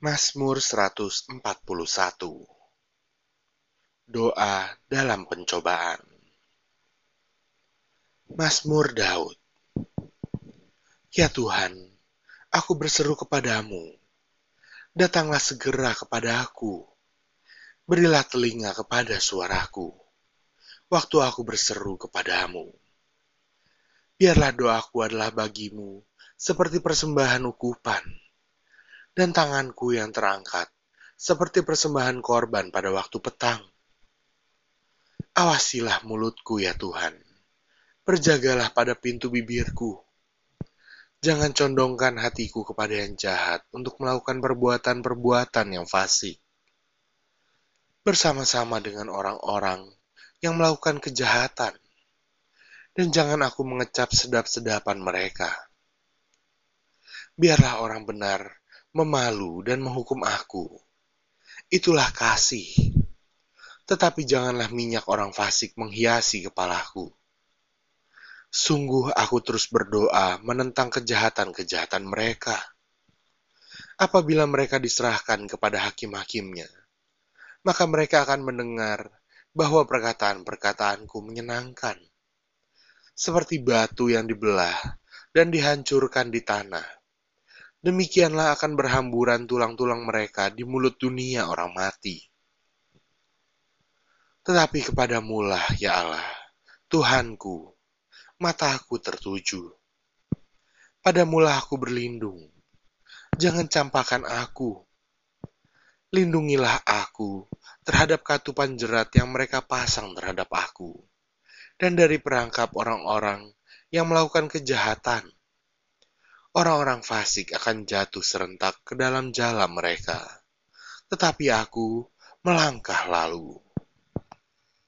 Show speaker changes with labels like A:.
A: Mazmur 141 Doa dalam pencobaan Mazmur Daud Ya Tuhan, aku berseru kepadamu. Datanglah segera kepada aku. Berilah telinga kepada suaraku. Waktu aku berseru kepadamu. Biarlah doaku adalah bagimu seperti persembahan ukupan dan tanganku yang terangkat, seperti persembahan korban pada waktu petang. Awasilah mulutku ya Tuhan, berjagalah pada pintu bibirku. Jangan condongkan hatiku kepada yang jahat untuk melakukan perbuatan-perbuatan yang fasik. Bersama-sama dengan orang-orang yang melakukan kejahatan. Dan jangan aku mengecap sedap-sedapan mereka. Biarlah orang benar memalu dan menghukum aku. Itulah kasih. Tetapi janganlah minyak orang fasik menghiasi kepalaku. Sungguh aku terus berdoa menentang kejahatan-kejahatan mereka. Apabila mereka diserahkan kepada hakim-hakimnya, maka mereka akan mendengar bahwa perkataan-perkataanku menyenangkan. Seperti batu yang dibelah dan dihancurkan di tanah demikianlah akan berhamburan tulang-tulang mereka di mulut dunia orang mati. Tetapi kepadamu lah, ya Allah, Tuhanku, mataku tertuju. Padamulah aku berlindung. Jangan campakkan aku. Lindungilah aku terhadap katupan jerat yang mereka pasang terhadap aku, dan dari perangkap orang-orang yang melakukan kejahatan orang-orang fasik akan jatuh serentak ke dalam jalan mereka, tetapi aku melangkah lalu.